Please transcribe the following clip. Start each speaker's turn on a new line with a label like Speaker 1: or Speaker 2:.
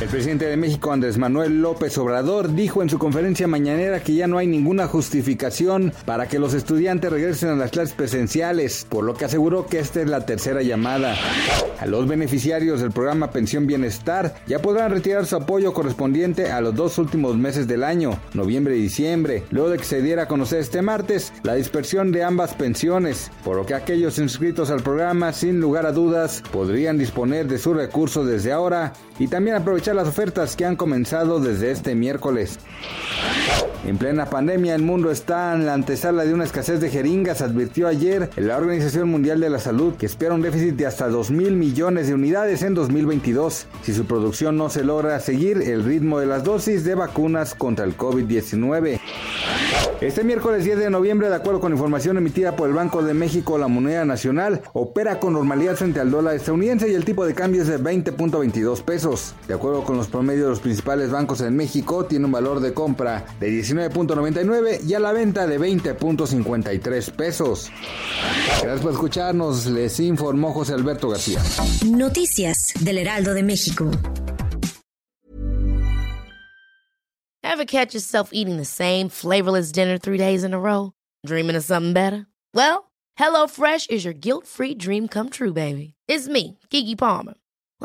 Speaker 1: El presidente de México, Andrés Manuel López Obrador, dijo en su conferencia mañanera que ya no hay ninguna justificación para que los estudiantes regresen a las clases presenciales, por lo que aseguró que esta es la tercera llamada. A los beneficiarios del programa Pensión Bienestar ya podrán retirar su apoyo correspondiente a los dos últimos meses del año, noviembre y diciembre, luego de que se diera a conocer este martes la dispersión de ambas pensiones, por lo que aquellos inscritos al programa, sin lugar a dudas, podrían disponer de sus recursos desde ahora y también aprovechar las ofertas que han comenzado desde este miércoles. En plena pandemia, el mundo está en la antesala de una escasez de jeringas, advirtió ayer la Organización Mundial de la Salud, que espera un déficit de hasta 2 mil millones de unidades en 2022, si su producción no se logra seguir el ritmo de las dosis de vacunas contra el COVID-19. Este miércoles 10 de noviembre, de acuerdo con información emitida por el Banco de México, la moneda nacional opera con normalidad frente al dólar estadounidense y el tipo de cambio es de 20.22 pesos. De acuerdo con los promedios de los principales bancos en México, tiene un valor de compra de 19.99 y a la venta de 20.53 pesos. Gracias por escucharnos, les informó José Alberto García.
Speaker 2: Noticias del Heraldo de México.
Speaker 3: Ever catch yourself eating the same flavorless dinner three days in a row? Dreaming of something better? Well, HelloFresh is your guilt-free dream come true, baby. It's me, Kiki Palmer.